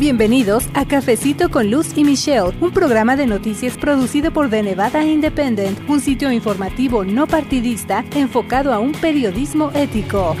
Bienvenidos a Cafecito con Luz y Michelle, un programa de noticias producido por The Nevada Independent, un sitio informativo no partidista enfocado a un periodismo ético.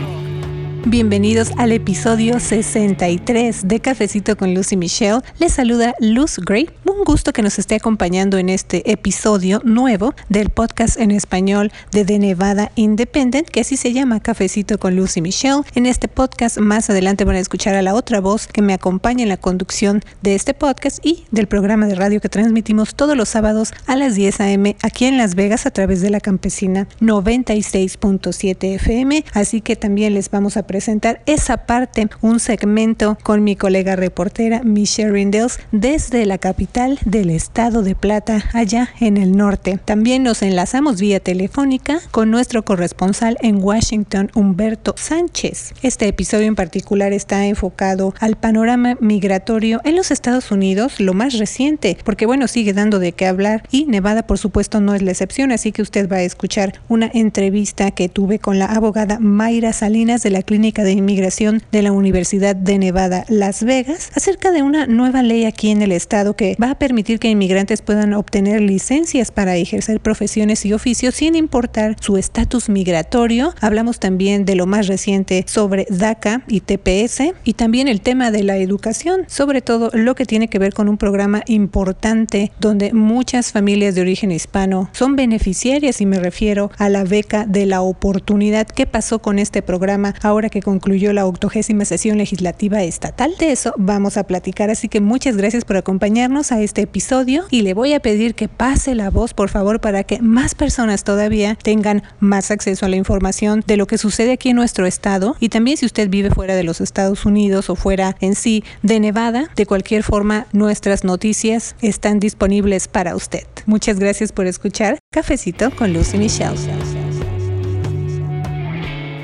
Bienvenidos al episodio 63 de Cafecito con Luz y Michelle. Les saluda Luz Gray. Un gusto que nos esté acompañando en este episodio nuevo del podcast en español de The Nevada Independent, que así se llama Cafecito con Luz y Michelle. En este podcast más adelante van a escuchar a la otra voz que me acompaña en la conducción de este podcast y del programa de radio que transmitimos todos los sábados a las 10 a.m. aquí en Las Vegas a través de la campesina 96.7 FM. Así que también les vamos a presentar esa parte, un segmento con mi colega reportera Michelle Rindels desde la capital del estado de Plata, allá en el norte. También nos enlazamos vía telefónica con nuestro corresponsal en Washington, Humberto Sánchez. Este episodio en particular está enfocado al panorama migratorio en los Estados Unidos, lo más reciente, porque bueno, sigue dando de qué hablar y Nevada por supuesto no es la excepción, así que usted va a escuchar una entrevista que tuve con la abogada Mayra Salinas de la Clínica de Inmigración de la Universidad de Nevada, Las Vegas, acerca de una nueva ley aquí en el estado que va a permitir que inmigrantes puedan obtener licencias para ejercer profesiones y oficios sin importar su estatus migratorio. Hablamos también de lo más reciente sobre DACA y TPS y también el tema de la educación, sobre todo lo que tiene que ver con un programa importante donde muchas familias de origen hispano son beneficiarias y me refiero a la beca de la oportunidad. ¿Qué pasó con este programa ahora que concluyó la octogésima sesión legislativa estatal. De eso vamos a platicar, así que muchas gracias por acompañarnos a este episodio y le voy a pedir que pase la voz, por favor, para que más personas todavía tengan más acceso a la información de lo que sucede aquí en nuestro estado y también si usted vive fuera de los Estados Unidos o fuera en sí de Nevada, de cualquier forma nuestras noticias están disponibles para usted. Muchas gracias por escuchar Cafecito con Lucy Michelle.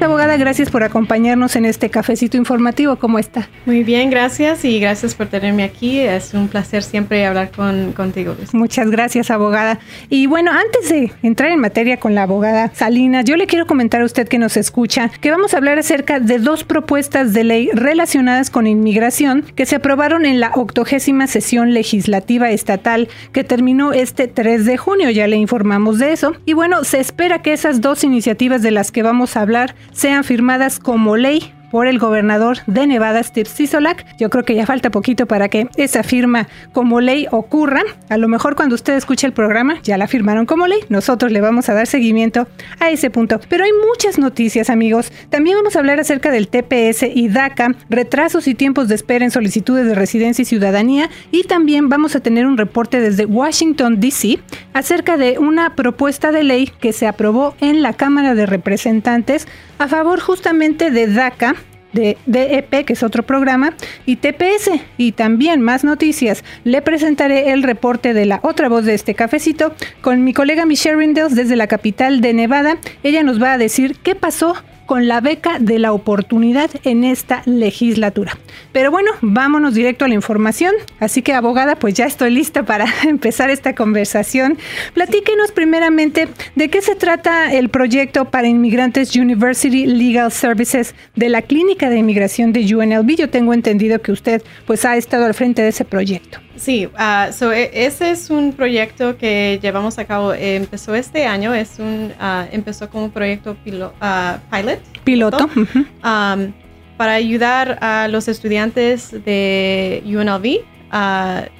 Abogada, gracias por acompañarnos en este cafecito informativo. ¿Cómo está? Muy bien, gracias y gracias por tenerme aquí. Es un placer siempre hablar con, contigo. Muchas gracias, abogada. Y bueno, antes de entrar en materia con la abogada Salinas, yo le quiero comentar a usted que nos escucha que vamos a hablar acerca de dos propuestas de ley relacionadas con inmigración que se aprobaron en la octogésima sesión legislativa estatal que terminó este 3 de junio. Ya le informamos de eso. Y bueno, se espera que esas dos iniciativas de las que vamos a hablar sean firmadas como ley por el gobernador de Nevada, Steve Sisolak. Yo creo que ya falta poquito para que esa firma como ley ocurra. A lo mejor cuando usted escuche el programa ya la firmaron como ley. Nosotros le vamos a dar seguimiento a ese punto. Pero hay muchas noticias, amigos. También vamos a hablar acerca del TPS y DACA, retrasos y tiempos de espera en solicitudes de residencia y ciudadanía. Y también vamos a tener un reporte desde Washington, D.C. acerca de una propuesta de ley que se aprobó en la Cámara de Representantes a favor justamente de DACA de DEP, que es otro programa, y TPS. Y también más noticias. Le presentaré el reporte de la otra voz de este cafecito con mi colega Michelle Rindels desde la capital de Nevada. Ella nos va a decir qué pasó con la beca de la oportunidad en esta legislatura. Pero bueno, vámonos directo a la información. Así que abogada, pues ya estoy lista para empezar esta conversación. Platíquenos primeramente de qué se trata el proyecto para inmigrantes University Legal Services de la Clínica de Inmigración de UNLV. Yo tengo entendido que usted pues ha estado al frente de ese proyecto. Sí, uh, so, e, ese es un proyecto que llevamos a cabo. empezó este año, es un, uh, empezó como proyecto pilo, uh, pilot. Piloto. Um, para ayudar a los estudiantes de UNLV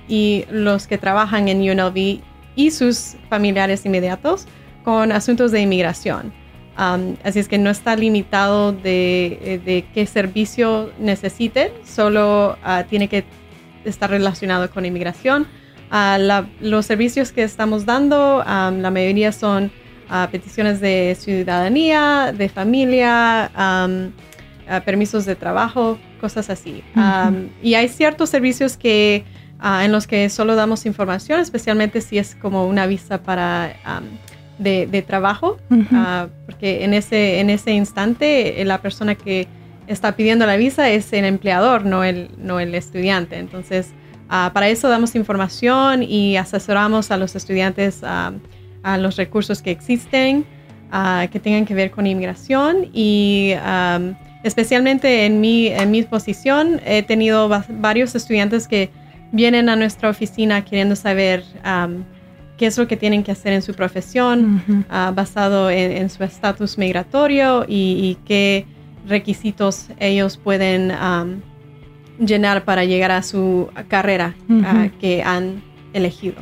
y los que trabajan en UNLV y sus familiares inmediatos con asuntos de inmigración. Um, así es que no está limitado de, de qué servicio necesiten, solo tiene que está relacionado con inmigración. Uh, los servicios que estamos dando, um, la mayoría son uh, peticiones de ciudadanía, de familia, um, uh, permisos de trabajo, cosas así. Um, y hay ciertos servicios que, en los que solo damos información, especialmente si es como una visa para de, trabajo, porque en ese, en ese instante la persona que está pidiendo la visa es el empleador, no el, no el estudiante. Entonces, ah, para eso damos información y asesoramos a los estudiantes ah, a los recursos que existen, ah, que tengan que ver con inmigración y especialmente en mi, en mi posición, he tenido varios estudiantes que vienen a nuestra oficina queriendo saber qué es lo que tienen que hacer en su profesión, basado en, su estatus migratorio y, qué requisitos ellos pueden llenar para llegar a su carrera ah, que han elegido.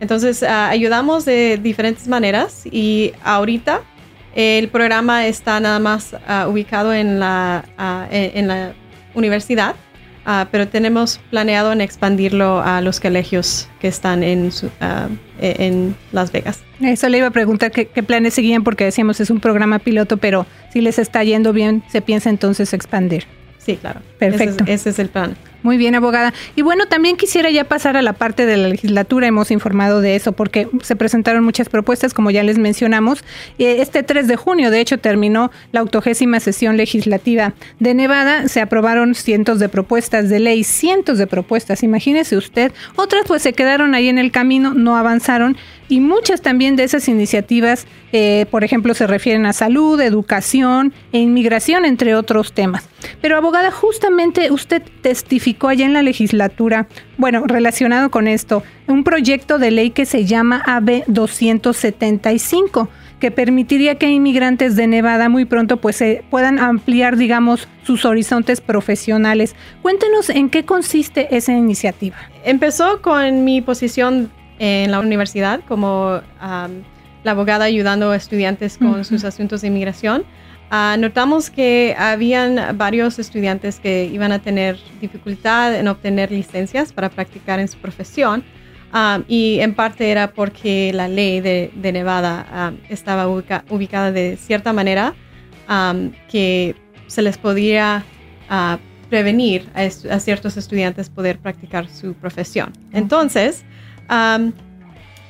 Entonces, ah, ayudamos de diferentes maneras y ahorita el programa está nada más ubicado en la, en la universidad Ah, pero tenemos planeado en expandirlo a los colegios que están en, ah, e, en Las Vegas. Eso le iba a preguntar qué, planes seguían porque decíamos es un programa piloto, pero si les está yendo bien, se piensa entonces expandir. Sí, claro. Perfecto. ese es el plan. Muy bien, abogada. Y bueno, también quisiera ya pasar a la parte de la legislatura. Hemos informado de eso porque se presentaron muchas propuestas, como ya les mencionamos. Eh, este 3 de junio, de hecho, terminó la octogésima sesión legislativa de Nevada. Se aprobaron cientos de propuestas de ley, cientos de propuestas, imagínese usted. Otras pues se quedaron ahí en el camino, no avanzaron y muchas también de esas iniciativas, eh, por ejemplo, se refieren a salud, educación e inmigración, entre otros temas. Pero abogada, justamente usted testificó allá en la legislatura, bueno, relacionado con esto, un proyecto de ley que se llama AB 275 que permitiría que inmigrantes de Nevada muy pronto pues se puedan ampliar, digamos, sus horizontes profesionales. Cuéntenos en qué consiste esa iniciativa. Empezó con mi posición en la universidad como la abogada ayudando a estudiantes con sus asuntos de inmigración. Ah, notamos que habían varios estudiantes que iban a tener dificultad en obtener licencias para practicar en su profesión y en parte era porque la ley de, Nevada estaba ubicada de cierta manera que se les podía ah, prevenir a, a, ciertos estudiantes poder practicar su profesión. Entonces,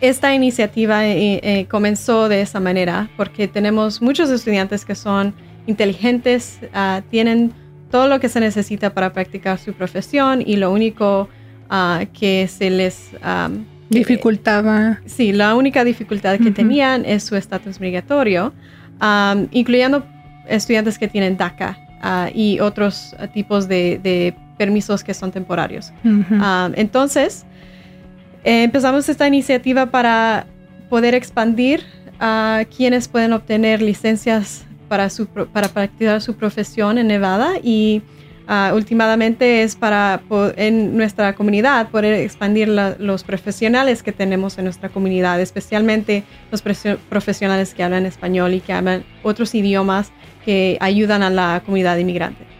esta iniciativa eh, eh, comenzó de esa manera porque tenemos muchos estudiantes que son inteligentes, ah, tienen todo lo que se necesita para practicar su profesión y lo único ah, que se les dificultaba. sí, la única dificultad que tenían es su estatus migratorio, incluyendo estudiantes que tienen DACA ah, y otros tipos de, permisos que son temporarios. entonces, eh, empezamos esta iniciativa para poder expandir a quienes pueden obtener licencias para, su, para practicar su profesión en Nevada y uh, últimamente es para en nuestra comunidad poder expandir los profesionales que tenemos en nuestra comunidad, especialmente los profesionales que hablan español y que hablan otros idiomas que ayudan a la comunidad inmigrante.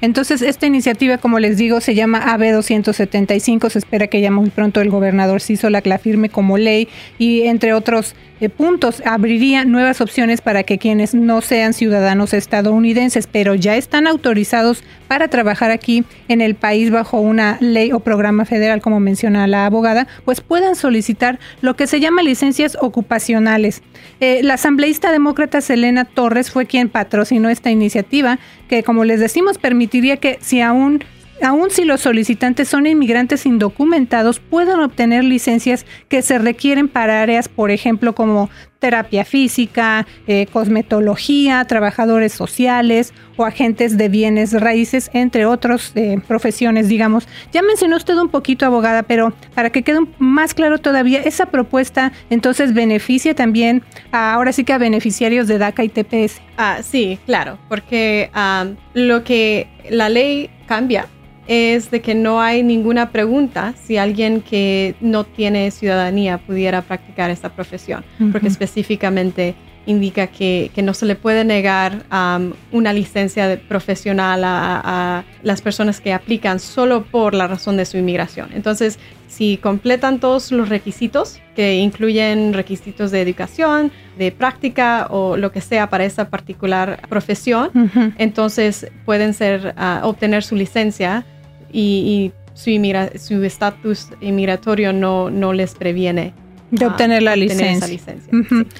Entonces, esta iniciativa, como les digo, se llama AB 275. Se espera que ya muy pronto el gobernador Cisola la firme como ley y, entre otros eh, puntos, abriría nuevas opciones para que quienes no sean ciudadanos estadounidenses, pero ya están autorizados para trabajar aquí en el país bajo una ley o programa federal, como menciona la abogada, pues puedan solicitar lo que se llama licencias ocupacionales. Eh, la asambleísta demócrata Selena Torres fue quien patrocinó esta iniciativa, que como les decimos permitiría que si aún Aún si los solicitantes son inmigrantes indocumentados, puedan obtener licencias que se requieren para áreas, por ejemplo, como terapia física, eh, cosmetología, trabajadores sociales o agentes de bienes raíces, entre otras eh, profesiones, digamos. Ya mencionó usted un poquito, abogada, pero para que quede más claro todavía, esa propuesta entonces beneficia también ahora sí que a beneficiarios de DACA y TPS. Ah, sí, claro, porque ah, lo que la ley cambia es de que no hay ninguna pregunta si alguien que no tiene ciudadanía pudiera practicar esta profesión, porque específicamente indica que, no se le puede negar um, una licencia profesional a, las personas que aplican solo por la razón de su inmigración. Entonces, si completan todos los requisitos, que incluyen requisitos de educación, de práctica o lo que sea para esa particular profesión, entonces pueden ser, uh, obtener su licencia y, su estatus inmigratorio no, les previene de obtener la licencia.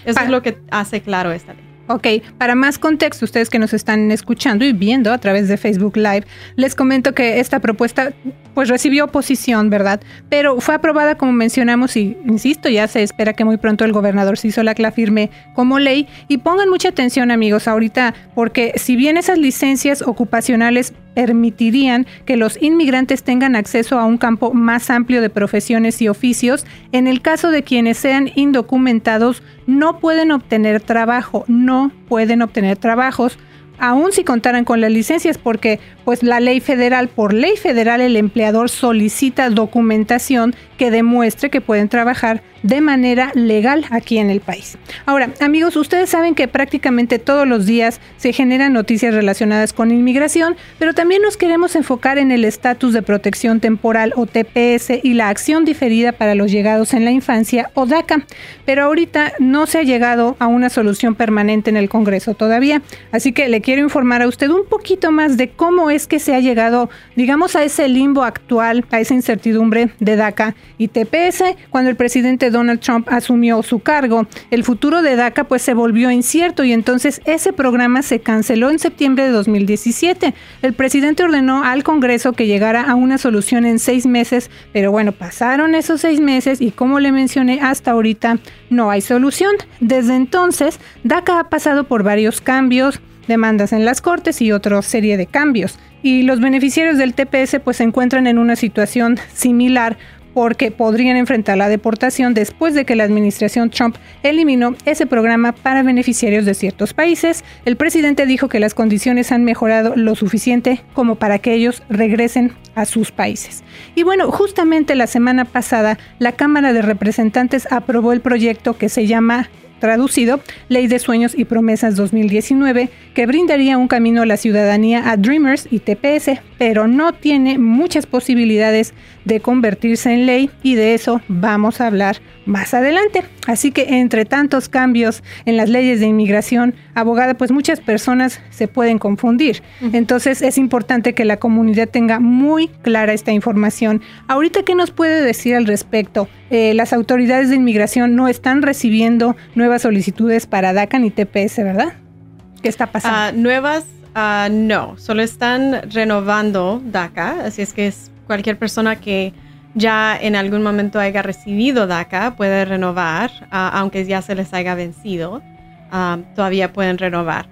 Eso es lo que hace claro esta ley. Ok, para más contexto, ustedes que nos están escuchando y viendo a través de Facebook Live, les comento que esta propuesta pues recibió oposición, ¿verdad? Pero fue aprobada como mencionamos y insisto, ya se espera que muy pronto el gobernador Sisolak la firme como ley y pongan mucha atención amigos ahorita porque si bien esas licencias ocupacionales permitirían que los inmigrantes tengan acceso a un campo más amplio de profesiones y oficios. En el caso de quienes sean indocumentados, no pueden obtener trabajo, no pueden obtener trabajos aún si contaran con las licencias, porque pues la ley federal, por ley federal, el empleador solicita documentación que demuestre que pueden trabajar de manera legal aquí en el país. Ahora, amigos, ustedes saben que prácticamente todos los días se generan noticias relacionadas con inmigración, pero también nos queremos enfocar en el estatus de protección temporal o TPS y la acción diferida para los llegados en la infancia o DACA. Pero ahorita no se ha llegado a una solución permanente en el Congreso todavía, así que le quiero informar a usted un poquito más de cómo es que se ha llegado, digamos, a ese limbo actual, a esa incertidumbre de DACA y TPS cuando el presidente Donald Trump asumió su cargo. El futuro de DACA pues se volvió incierto y entonces ese programa se canceló en septiembre de 2017. El presidente ordenó al Congreso que llegara a una solución en seis meses, pero bueno, pasaron esos seis meses y como le mencioné, hasta ahorita no hay solución. Desde entonces, DACA ha pasado por varios cambios, demandas en las cortes y otra serie de cambios. Y los beneficiarios del TPS pues se encuentran en una situación similar porque podrían enfrentar la deportación después de que la administración Trump eliminó ese programa para beneficiarios de ciertos países. El presidente dijo que las condiciones han mejorado lo suficiente como para que ellos regresen a sus países. Y bueno, justamente la semana pasada la Cámara de Representantes aprobó el proyecto que se llama traducido, Ley de Sueños y Promesas 2019, que brindaría un camino a la ciudadanía a Dreamers y TPS, pero no tiene muchas posibilidades de convertirse en ley y de eso vamos a hablar más adelante. Así que entre tantos cambios en las leyes de inmigración, abogada, pues muchas personas se pueden confundir. Entonces es importante que la comunidad tenga muy clara esta información. Ahorita, ¿qué nos puede decir al respecto? Eh, las autoridades de inmigración no están recibiendo nuevas solicitudes para DACA ni TPS, ¿verdad? ¿Qué está pasando? Ah, nuevas, ah, no, solo están renovando DACA, así es que es cualquier persona que ya en algún momento haya recibido DACA puede renovar, ah, aunque ya se les haya vencido, todavía pueden renovar.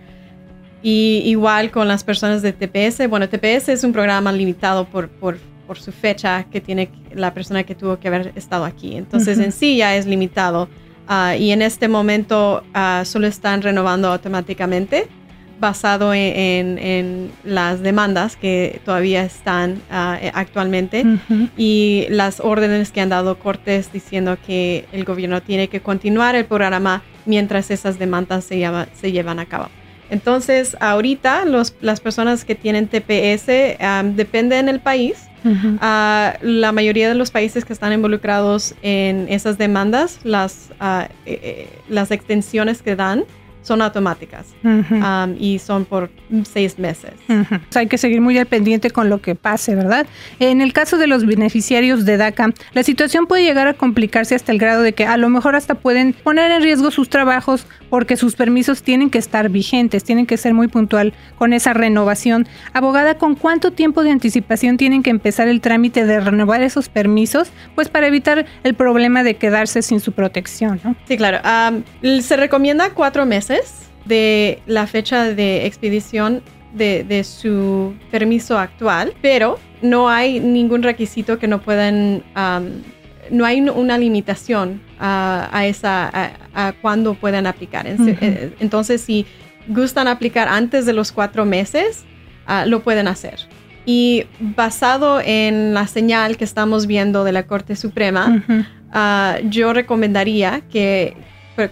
Y igual con las personas de TPS, bueno, TPS es un programa limitado por, por por su fecha que tiene la persona que tuvo que haber estado aquí. Entonces en sí ya es limitado ah, y en este momento ah, solo están renovando automáticamente basado en, las demandas que todavía están eh, actualmente y las órdenes que han dado cortes diciendo que el gobierno tiene que continuar el programa mientras esas demandas se, se llevan a cabo. Entonces, ahorita las personas que tienen TPS dependen del país la mayoría de los países que están involucrados en esas demandas, las, eh, eh, las extensiones que dan son automáticas um, y son por seis meses. hay que seguir muy al pendiente con lo que pase, ¿verdad? En el caso de los beneficiarios de DACA, la situación puede llegar a complicarse hasta el grado de que a lo mejor hasta pueden poner en riesgo sus trabajos porque sus permisos tienen que estar vigentes, tienen que ser muy puntual con esa renovación. Abogada, ¿con cuánto tiempo de anticipación tienen que empezar el trámite de renovar esos permisos? Pues para evitar el problema de quedarse sin su protección, ¿no? Sí, claro. se recomienda cuatro meses de la fecha de expedición de, su permiso actual, pero no hay ningún requisito que no puedan no hay una limitación a, esa, a, cuándo pueden aplicar. Eh, entonces, si gustan aplicar antes de los cuatro meses, ah, lo pueden hacer. Y basado en la señal que estamos viendo de la Corte Suprema, ah, yo recomendaría que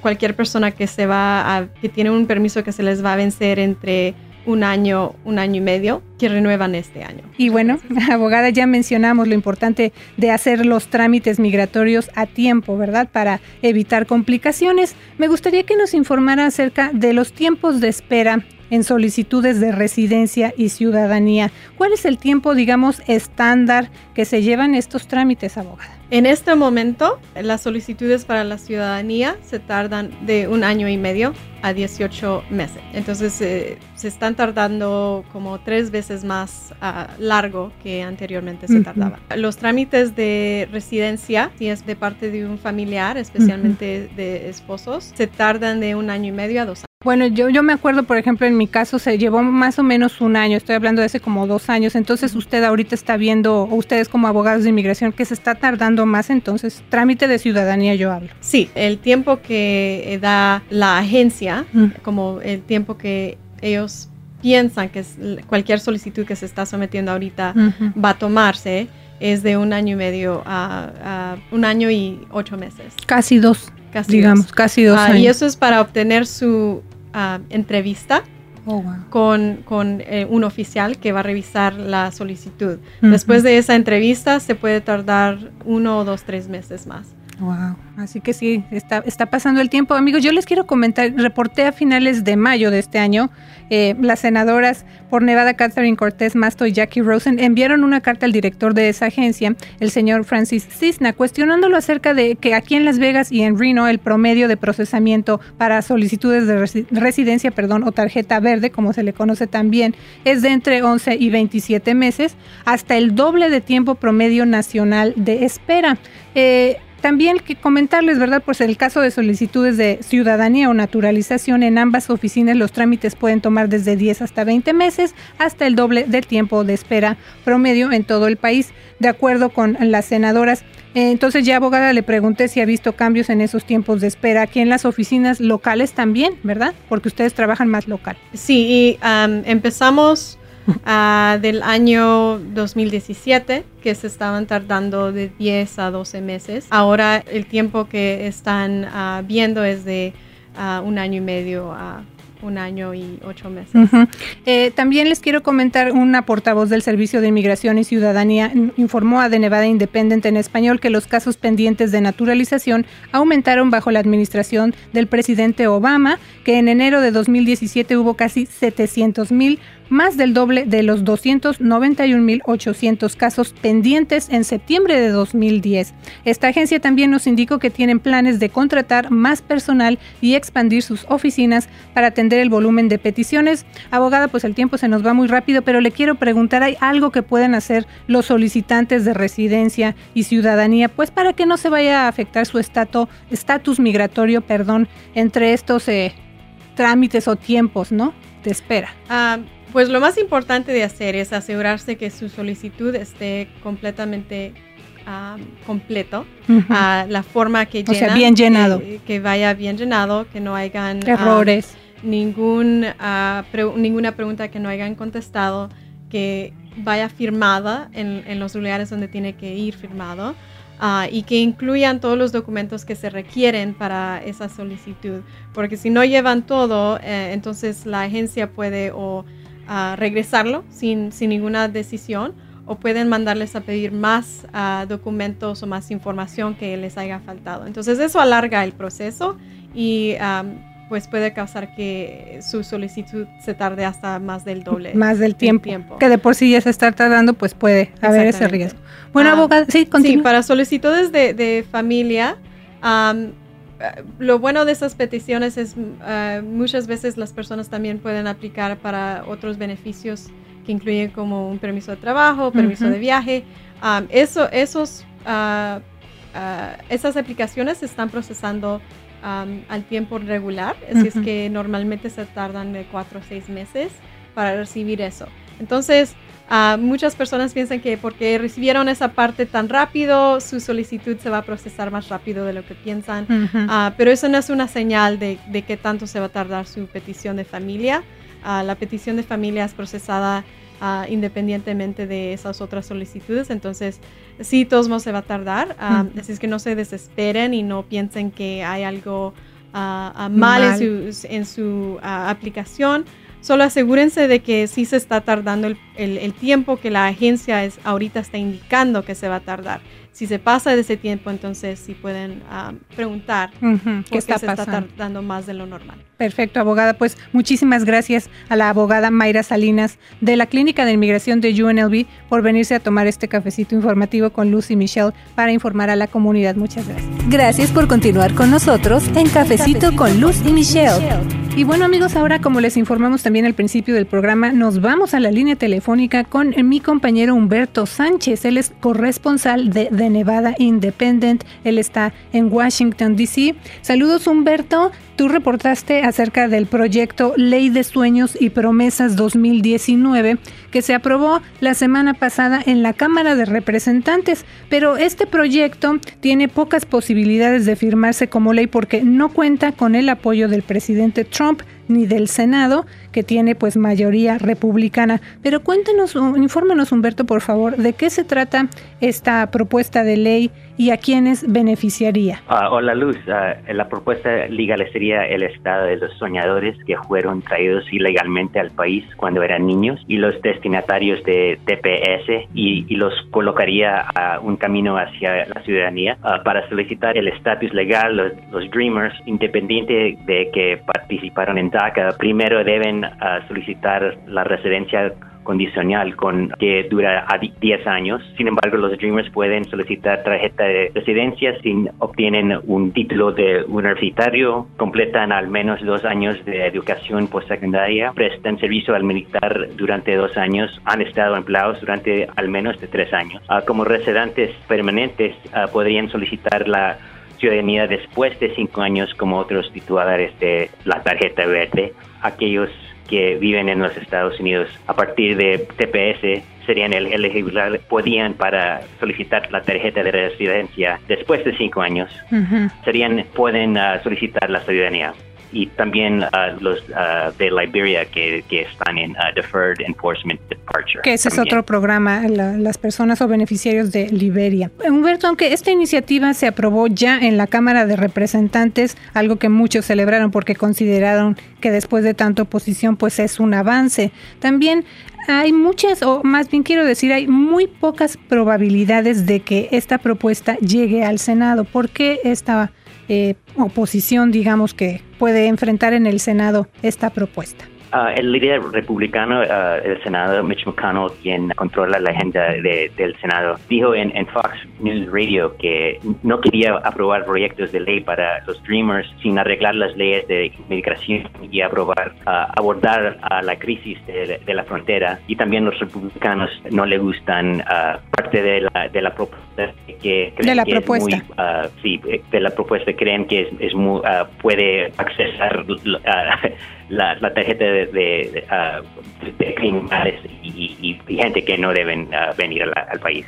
cualquier persona que se va a, que tiene un permiso que se les va a vencer entre un año, un año y medio que renuevan este año. Y bueno, abogada, ya mencionamos lo importante de hacer los trámites migratorios a tiempo, ¿verdad? Para evitar complicaciones. Me gustaría que nos informara acerca de los tiempos de espera en solicitudes de residencia y ciudadanía. ¿Cuál es el tiempo, digamos, estándar que se llevan estos trámites, abogada? En este momento, las solicitudes para la ciudadanía se tardan de un año y medio a 18 meses. Entonces, eh, se están tardando como tres veces más uh, largo que anteriormente se tardaba. Los trámites de residencia, si es de parte de un familiar, especialmente de esposos, se tardan de un año y medio a dos años. Bueno, yo, yo me acuerdo, por ejemplo, en mi caso se llevó más o menos un año, estoy hablando de hace como dos años, entonces usted ahorita está viendo, o ustedes como abogados de inmigración, que se está tardando más, entonces trámite de ciudadanía yo hablo. Sí, el tiempo que da la agencia, como el tiempo que ellos piensan que cualquier solicitud que se está sometiendo ahorita va a tomarse, es de un año y medio a, un año y ocho meses. Casi dos. Casi digamos, casi dos ah, años. Y eso es para obtener su entrevista oh, con, con eh, un oficial que va a revisar la solicitud. Después de esa entrevista se puede tardar uno o dos, tres meses más. Wow, así que sí, está, está pasando el tiempo. Amigos, yo les quiero comentar, reporté a finales de mayo de este año, eh, las senadoras por Nevada, Catherine Cortés Masto y Jackie Rosen enviaron una carta al director de esa agencia, el señor Francis Cisna, cuestionándolo acerca de que aquí en Las Vegas y en Reno el promedio de procesamiento para solicitudes de residencia, perdón, o tarjeta verde, como se le conoce también, es de entre 11 y 27 meses, hasta el doble de tiempo promedio nacional de espera. Eh, también que comentarles, ¿verdad? Pues el caso de solicitudes de ciudadanía o naturalización en ambas oficinas los trámites pueden tomar desde 10 hasta 20 meses hasta el doble del tiempo de espera promedio en todo el país, de acuerdo con las senadoras. Eh, entonces ya abogada le pregunté si ha visto cambios en esos tiempos de espera aquí en las oficinas locales también, ¿verdad? Porque ustedes trabajan más local. Sí, y empezamos uh, del año 2017, que se estaban tardando de 10 a 12 meses. Ahora el tiempo que están uh, viendo es de uh, un año y medio a un año y ocho meses. Eh, también les quiero comentar, una portavoz del Servicio de Inmigración y Ciudadanía informó a The Nevada Independent en español que los casos pendientes de naturalización aumentaron bajo la administración del presidente Obama, que en enero de 2017 hubo casi 700 mil más del doble de los 291.800 casos pendientes en septiembre de 2010. Esta agencia también nos indicó que tienen planes de contratar más personal y expandir sus oficinas para atender el volumen de peticiones. Abogada, pues el tiempo se nos va muy rápido, pero le quiero preguntar, ¿hay algo que pueden hacer los solicitantes de residencia y ciudadanía, pues para que no se vaya a afectar su estatus migratorio, perdón, entre estos eh, trámites o tiempos, ¿no? De espera. Ah, pues lo más importante de hacer es asegurarse que su solicitud esté completamente completo, a la forma que llena. O sea, bien llenado. Que, vaya bien llenado, que no hayan errores. ningún, ninguna pregunta que no hayan contestado, que vaya firmada en, en los lugares donde tiene que ir firmado. y que incluyan todos los documentos que se requieren para esa solicitud. Porque si no llevan todo, eh, entonces la agencia puede o a regresarlo sin, sin, ninguna decisión o pueden mandarles a pedir más uh, documentos o más información que les haya faltado. Entonces eso alarga el proceso y um, pues puede causar que su solicitud se tarde hasta más del doble. Más del tiempo. Que de por sí ya se está tardando, pues puede haber ese riesgo. Bueno, uh, abogada, sí, continúa. Sí, para solicitudes de, de familia, um, lo bueno de esas peticiones es uh, muchas veces las personas también pueden aplicar para otros beneficios que incluyen como un permiso de trabajo, permiso de viaje. Um, eso, esos, uh, uh, esas aplicaciones se están procesando um, al tiempo regular, así es que normalmente se tardan de cuatro o seis meses para recibir eso. Entonces, Ah, muchas personas piensan que porque recibieron esa parte tan rápido, su solicitud se va a procesar más rápido de lo que piensan, ah, pero eso no es una señal de, de qué tanto se va a tardar su petición de familia. Ah, la petición de familia es procesada independientemente de esas otras solicitudes, entonces sí, todos modos se va a tardar, así es que no se desesperen y no piensen que hay algo mal, en su, en su aplicación. Solo asegúrense de que sí se está tardando el, tiempo que la agencia es, ahorita está indicando que se va a tardar. Si se pasa de ese tiempo, entonces sí pueden um, preguntar qué está se pasando. está tardando más de lo normal. Perfecto, abogada. Pues muchísimas gracias a la abogada Mayra Salinas de la Clínica de Inmigración de UNLV por venirse a tomar este cafecito informativo con Lucy Michelle para informar a la comunidad. Muchas gracias. Gracias por continuar con nosotros en Cafecito, con Luz y Michelle. Y bueno amigos, ahora como les informamos también al principio del programa, nos vamos a la línea telefónica con mi compañero Humberto Sánchez. Él es corresponsal de, de Nevada Independent. Él está en Washington, D.C. Saludos Humberto. Tú reportaste acerca del proyecto Ley de Sueños y Promesas 2019 que se aprobó la semana pasada en la Cámara de Representantes, pero este proyecto tiene pocas posibilidades de firmarse como ley porque no cuenta con el apoyo del presidente Trump ni del Senado, que tiene pues mayoría republicana. Pero cuéntenos, infórmenos Humberto, por favor, de qué se trata esta propuesta de ley y a quiénes beneficiaría. Uh, hola Luz, uh, la propuesta legalizaría el estado de los soñadores que fueron traídos ilegalmente al país cuando eran niños y los destinatarios de TPS y, los colocaría a un camino hacia la ciudadanía uh, para solicitar el estatus legal, los, los, Dreamers, independiente de que participaron en DACA, primero deben solicitar la residencia condicional con que dura a 10 años. Sin embargo, los Dreamers pueden solicitar tarjeta de residencia si obtienen un título de universitario, completan al menos dos años de educación postsecundaria, prestan servicio al militar durante dos años, han estado empleados durante al menos de tres años. Uh, como residentes permanentes uh, podrían solicitar la ciudadanía después de cinco años como otros titulares de la tarjeta verde. Aquellos que viven en los Estados Unidos a partir de TPS serían elegibles, podían para solicitar la tarjeta de residencia después de cinco años, uh -huh. serían, pueden uh, solicitar la ciudadanía y también uh, los uh, de Liberia que, que, están en uh, Deferred Enforcement Departure. Que ese también. es otro programa, la, las personas o beneficiarios de Liberia. Humberto, aunque esta iniciativa se aprobó ya en la Cámara de Representantes, algo que muchos celebraron porque consideraron que después de tanta oposición pues es un avance. También hay muchas, o más bien quiero decir, hay muy pocas probabilidades de que esta propuesta llegue al Senado. ¿Por qué esta eh, oposición, digamos, que puede enfrentar en el Senado esta propuesta? Uh, el líder republicano uh, del Senado, Mitch McConnell, quien controla la agenda de, del Senado, dijo en, Fox News Radio que no quería aprobar proyectos de ley para los Dreamers sin arreglar las leyes de inmigración y aprobar, uh, abordar la crisis de, de, la frontera. Y también los republicanos no le gustan parte de la, de la propuesta que creen de la que propuesta. es muy, sí, de la propuesta creen que es, es muy, puede accesar la, la tarjeta de, de, uh, de criminales y, y, y, gente que no deben uh, venir la, al país.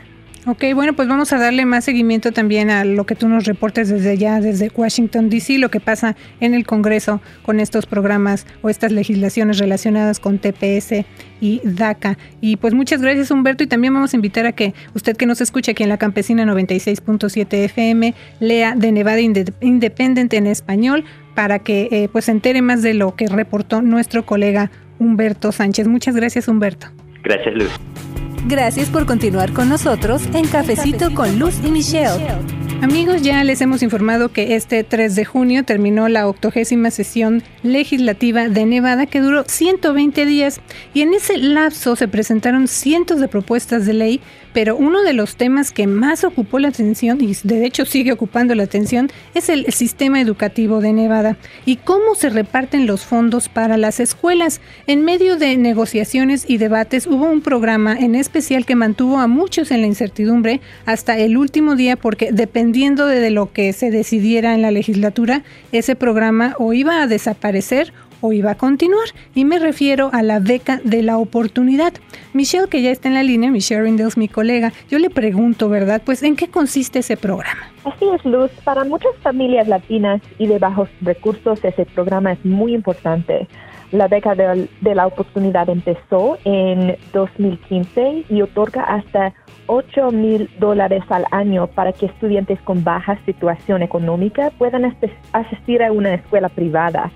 Ok, bueno, pues vamos a darle más seguimiento también a lo que tú nos reportes desde allá, desde Washington, D.C., lo que pasa en el Congreso con estos programas o estas legislaciones relacionadas con TPS y DACA. Y pues muchas gracias, Humberto, y también vamos a invitar a que usted que nos escuche aquí en la Campesina 96.7 FM lea de Nevada Independent en español para que eh, pues se entere más de lo que reportó nuestro colega Humberto Sánchez. Muchas gracias, Humberto. Gracias, Luz. Gracias por continuar con nosotros en Cafecito con Luz y Michelle. Amigos, ya les hemos informado que este 3 de junio terminó la octogésima sesión legislativa de Nevada que duró 120 días y en ese lapso se presentaron cientos de propuestas de ley, pero uno de los temas que más ocupó la atención y de hecho sigue ocupando la atención es el sistema educativo de Nevada y cómo se reparten los fondos para las escuelas. En medio de negociaciones y debates hubo un programa en especial que mantuvo a muchos en la incertidumbre hasta el último día porque dependía dependiendo de lo que se decidiera en la legislatura, ese programa o iba a desaparecer o iba a continuar. Y me refiero a la beca de la oportunidad. Michelle, que ya está en la línea, Michelle Rindels, mi colega, yo le pregunto, ¿verdad? Pues, ¿en qué consiste ese programa? Así es, Luz. Para muchas familias latinas y de bajos recursos, ese programa es muy importante. La beca de, la oportunidad empezó en 2015 y otorga hasta 8 mil dólares al año para que estudiantes con baja situación económica puedan asistir a una escuela privada.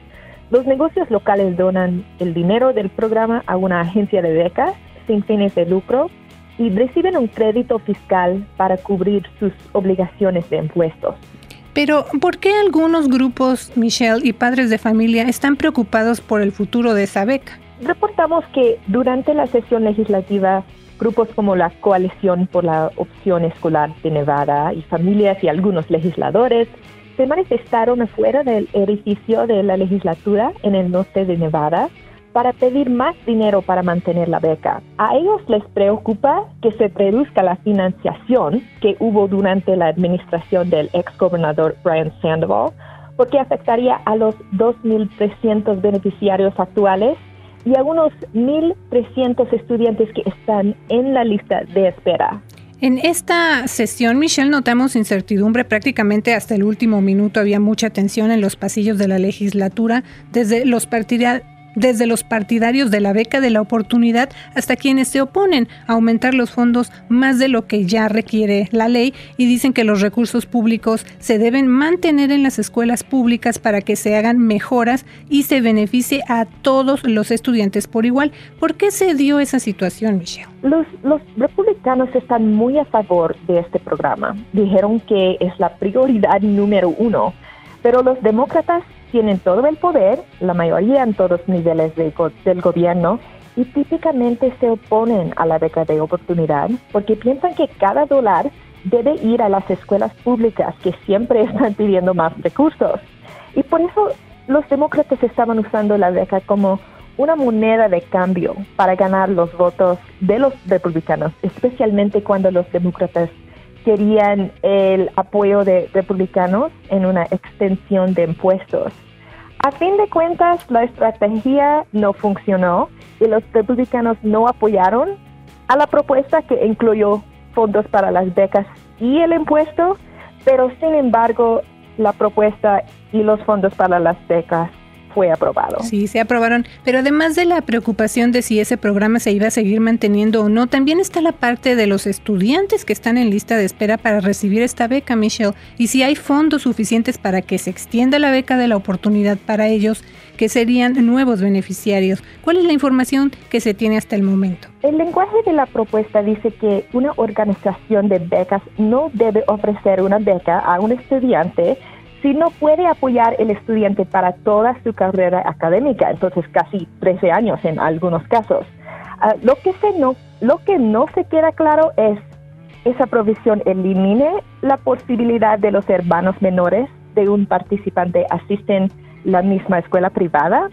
Los negocios locales donan el dinero del programa a una agencia de becas sin fines de lucro y reciben un crédito fiscal para cubrir sus obligaciones de impuestos. Pero, ¿por qué algunos grupos, Michelle, y padres de familia están preocupados por el futuro de esa beca? Reportamos que durante la sesión legislativa, grupos como la Coalición por la Opción Escolar de Nevada y familias y algunos legisladores se manifestaron afuera del edificio de la legislatura en el norte de Nevada para pedir más dinero para mantener la beca. A ellos les preocupa que se reduzca la financiación que hubo durante la administración del ex gobernador Brian Sandoval, porque afectaría a los 2.300 beneficiarios actuales y a unos 1.300 estudiantes que están en la lista de espera. En esta sesión, Michelle, notamos incertidumbre prácticamente hasta el último minuto. Había mucha tensión en los pasillos de la legislatura, desde los partidarios desde los partidarios de la beca de la oportunidad hasta quienes se oponen a aumentar los fondos más de lo que ya requiere la ley y dicen que los recursos públicos se deben mantener en las escuelas públicas para que se hagan mejoras y se beneficie a todos los estudiantes por igual. ¿Por qué se dio esa situación, Michelle? Los, los republicanos están muy a favor de este programa. Dijeron que es la prioridad número uno, pero los demócratas tienen todo el poder, la mayoría en todos los niveles del gobierno, y típicamente se oponen a la beca de oportunidad porque piensan que cada dólar debe ir a las escuelas públicas que siempre están pidiendo más recursos. Y por eso los demócratas estaban usando la beca como una moneda de cambio para ganar los votos de los republicanos, especialmente cuando los demócratas querían el apoyo de republicanos en una extensión de impuestos. A fin de cuentas, la estrategia no funcionó y los republicanos no apoyaron a la propuesta que incluyó fondos para las becas y el impuesto, pero sin embargo, la propuesta y los fondos para las becas fue aprobado. Sí, se aprobaron, pero además de la preocupación de si ese programa se iba a seguir manteniendo o no, también está la parte de los estudiantes que están en lista de espera para recibir esta beca, Michelle, y si hay fondos suficientes para que se extienda la beca de la oportunidad para ellos, que serían nuevos beneficiarios. ¿Cuál es la información que se tiene hasta el momento? El lenguaje de la propuesta dice que una organización de becas no debe ofrecer una beca a un estudiante si no puede apoyar el estudiante para toda su carrera académica, entonces casi 13 años en algunos casos. Ah, lo, que se no, lo que no se queda claro es esa provisión elimine la posibilidad de los hermanos menores de un participante asisten la misma escuela privada.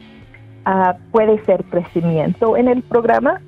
Ah, puede ser crecimiento en el programa.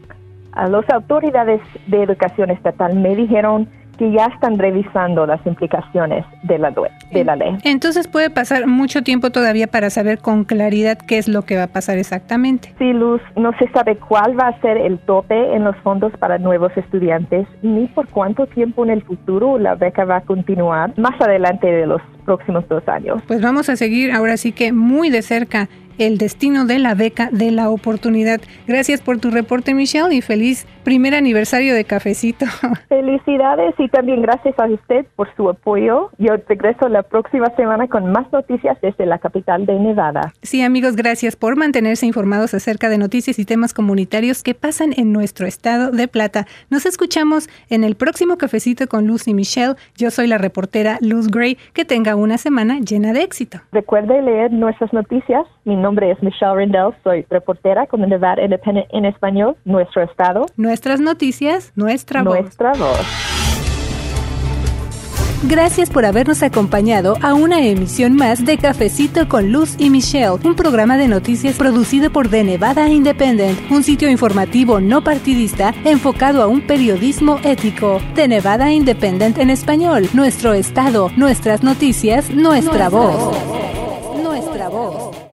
Uh, las autoridades de educación estatal me dijeron que ya están revisando las implicaciones de la, de la ley. Entonces puede pasar mucho tiempo todavía para saber con claridad qué es lo que va a pasar exactamente. Sí, Luz, no se sabe cuál va a ser el tope en los fondos para nuevos estudiantes ni por cuánto tiempo en el futuro la beca va a continuar más adelante de los próximos dos años. Pues vamos a seguir ahora sí que muy de cerca el destino de la beca de la oportunidad. Gracias por tu reporte, Michelle, y feliz primer aniversario de Cafecito. Felicidades y también gracias a usted por su apoyo. Yo regreso la próxima semana con más noticias desde la capital de Nevada. Sí, amigos, gracias por mantenerse informados acerca de noticias y temas comunitarios que pasan en nuestro estado de Plata. Nos escuchamos en el próximo Cafecito con Luz y Michelle. Yo soy la reportera Luz Gray. Que tenga una semana llena de éxito. Recuerde leer nuestras noticias. Mi nombre es Michelle Rindell, soy reportera con el Nevada Independent en español, nuestro estado. Nuestras noticias, nuestra, nuestra voz. Gracias por habernos acompañado a una emisión más de Cafecito con Luz y Michelle, un programa de noticias producido por The Nevada Independent, un sitio informativo no partidista enfocado a un periodismo ético. The Nevada Independent en español, nuestro estado, nuestras noticias, nuestra, voz.